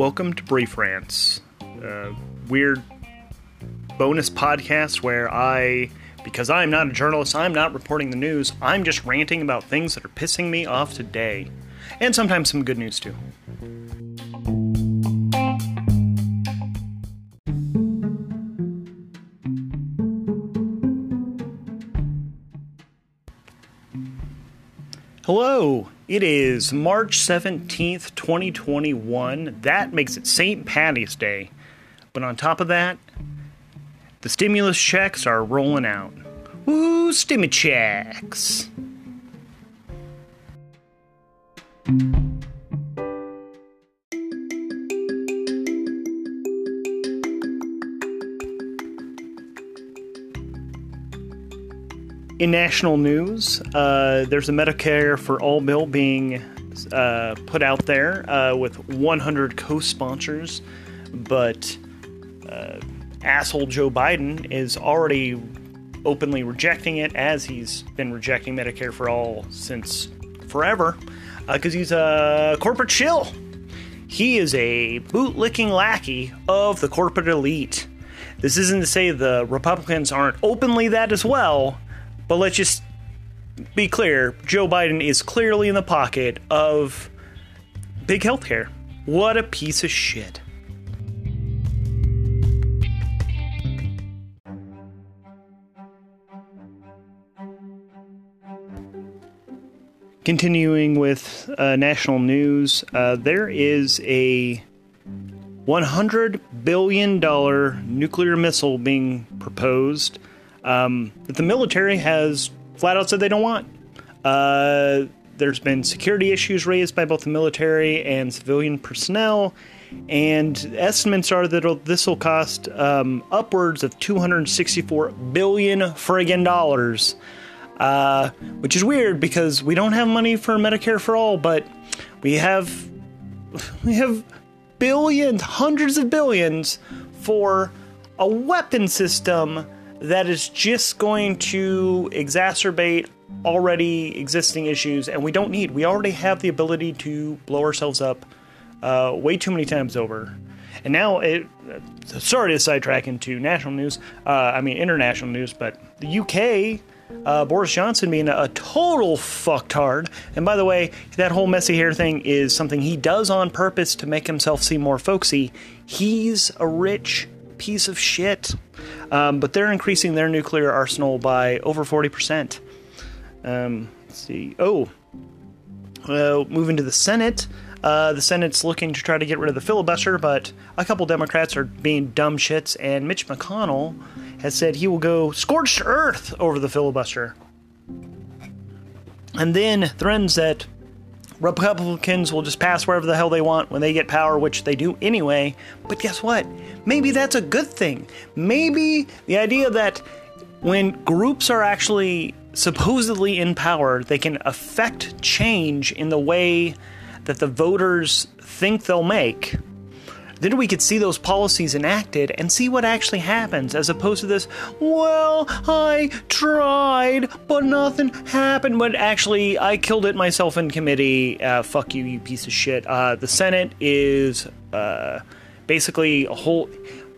Welcome to Brief Rants, a weird bonus podcast where I, because I'm not a journalist, I'm not reporting the news, I'm just ranting about things that are pissing me off today. And sometimes some good news too. Hello, it is March 17th, 2021. That makes it St. Patty's Day. But on top of that, the stimulus checks are rolling out. Woo, stimmy checks! In national news, uh, there's a Medicare for All bill being uh, put out there uh, with 100 co sponsors, but uh, asshole Joe Biden is already openly rejecting it as he's been rejecting Medicare for All since forever because uh, he's a corporate shill. He is a bootlicking lackey of the corporate elite. This isn't to say the Republicans aren't openly that as well but let's just be clear Joe Biden is clearly in the pocket of big healthcare. What a piece of shit. Continuing with uh, national news, uh, there is a $100 billion nuclear missile being proposed um, that the military has flat out said they don't want. Uh, there's been security issues raised by both the military and civilian personnel, and estimates are that this will cost um, upwards of 264 billion friggin' dollars. Uh, which is weird because we don't have money for Medicare for all, but we have we have billions, hundreds of billions for a weapon system that is just going to exacerbate already existing issues, and we don't need. We already have the ability to blow ourselves up uh, way too many times over. And now, it, sorry to sidetrack into national news, uh, I mean international news, but the UK, uh, Boris Johnson being a, a, total fucktard. And by the way, that whole messy hair thing is something he does on purpose to make himself seem more folksy. He's a rich piece of shit. Um, but they're increasing their nuclear arsenal by over 40%. Um, let's see. Oh, well, moving to the Senate. Uh, the Senate's looking to try to get rid of the filibuster, but a couple Democrats are being dumb shits, and Mitch McConnell has said he will go scorched earth over the filibuster. And then threatens that Republicans will just pass wherever the hell they want when they get power, which they do anyway. But guess what? Maybe that's a good thing. Maybe the idea that when groups are actually supposedly in power, they can affect change in the way that the voters think they'll make then we could see those policies enacted and see what actually happens, as opposed to this, well, I tried, but nothing happened. But actually, I killed it myself in committee. Uh, fuck you, you piece of shit. Uh, the Senate is uh, basically a whole.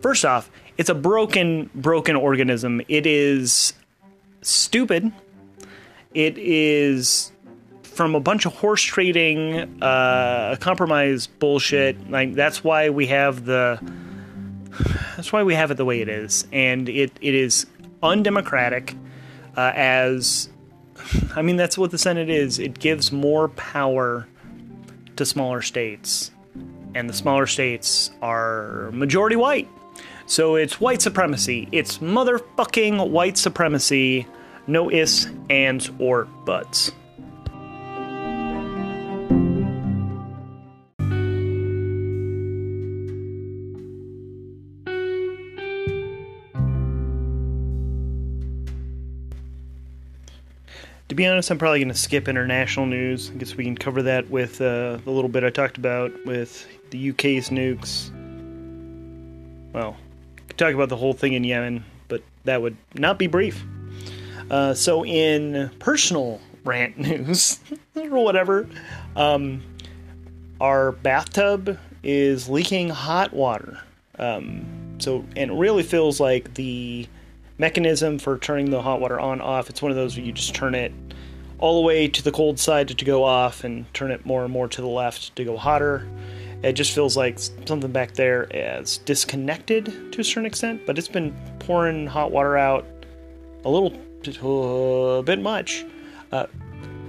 First off, it's a broken, broken organism. It is stupid. It is from a bunch of horse trading, uh, compromise bullshit. Like that's why we have the. That's why we have it the way it is, and it it is undemocratic. Uh, as, I mean, that's what the Senate is. It gives more power to smaller states, and the smaller states are majority white. So it's white supremacy. It's motherfucking white supremacy. No ifs, ands, or buts. To be honest, I'm probably going to skip international news. I guess we can cover that with uh, the little bit I talked about with the UK's nukes. Well, could talk about the whole thing in Yemen, but that would not be brief. Uh, so, in personal rant news, or whatever, um, our bathtub is leaking hot water. Um, so, and it really feels like the mechanism for turning the hot water on off. It's one of those where you just turn it all the way to the cold side to go off and turn it more and more to the left to go hotter. It just feels like something back there is disconnected to a certain extent, but it's been pouring hot water out a little uh, bit much. Uh,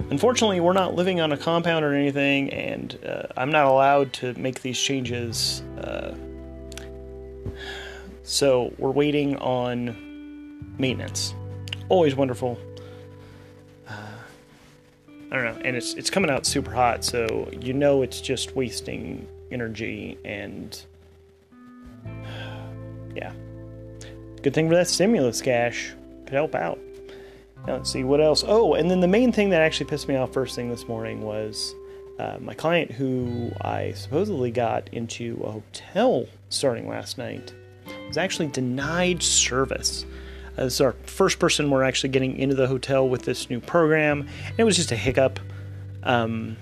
unfortunately, we're not living on a compound or anything, and uh, I'm not allowed to make these changes. Uh, so we're waiting on maintenance. Always wonderful. Uh, I don't know, and it's it's coming out super hot, so you know it's just wasting energy and yeah. Good thing for that stimulus cash could help out. Now, let's see what else. Oh, and then the main thing that actually pissed me off first thing this morning was uh, my client who I supposedly got into a hotel starting last night was actually denied service. Uh, this is our first person we're actually getting into the hotel with this new program, and it was just a hiccup. Um,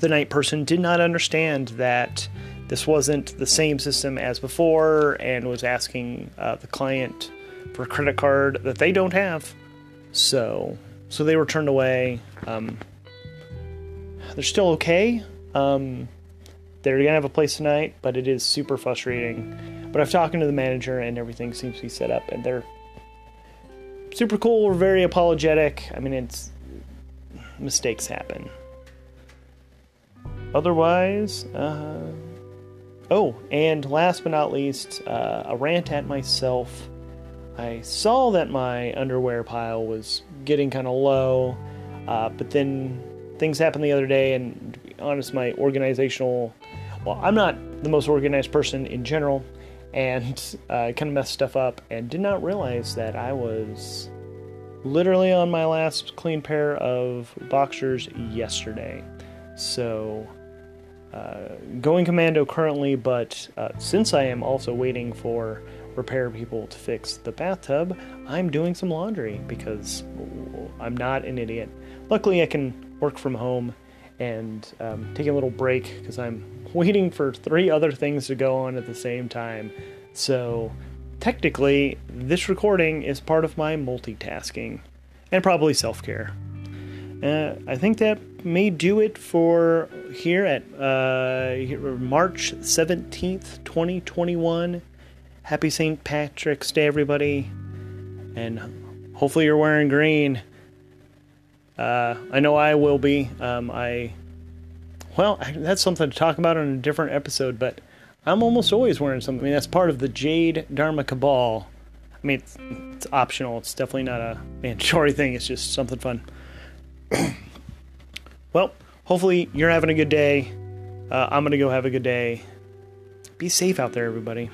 the night person did not understand that this wasn't the same system as before and was asking uh, the client for a credit card that they don't have. So, so they were turned away. Um, they're still okay. Um, they're gonna have a place tonight, but it is super frustrating. But I've talked to the manager, and everything seems to be set up, and they're super cool. We're very apologetic. I mean, it's mistakes happen. Otherwise, uh, oh, and last but not least, uh, a rant at myself. I saw that my underwear pile was getting kind of low, uh, but then things happened the other day, and to be honest, my organizational well, I'm not the most organized person in general, and uh, kind of messed stuff up, and did not realize that I was literally on my last clean pair of boxers yesterday. So, uh, going commando currently, but uh, since I am also waiting for repair people to fix the bathtub, I'm doing some laundry because I'm not an idiot. Luckily, I can work from home and um, take a little break because I'm waiting for three other things to go on at the same time. So, technically, this recording is part of my multitasking and probably self care. Uh, I think that may do it for here at uh, March 17th, 2021. Happy St. Patrick's Day, everybody. And hopefully, you're wearing green. Uh, I know I will be. Um, I well, that's something to talk about in a different episode, but I'm almost always wearing something. I mean, that's part of the Jade Dharma Cabal. I mean, it's, it's optional. It's definitely not a mandatory thing. It's just something fun. well, hopefully you're having a good day. Uh, I'm to go have a good day. Be safe out there, everybody.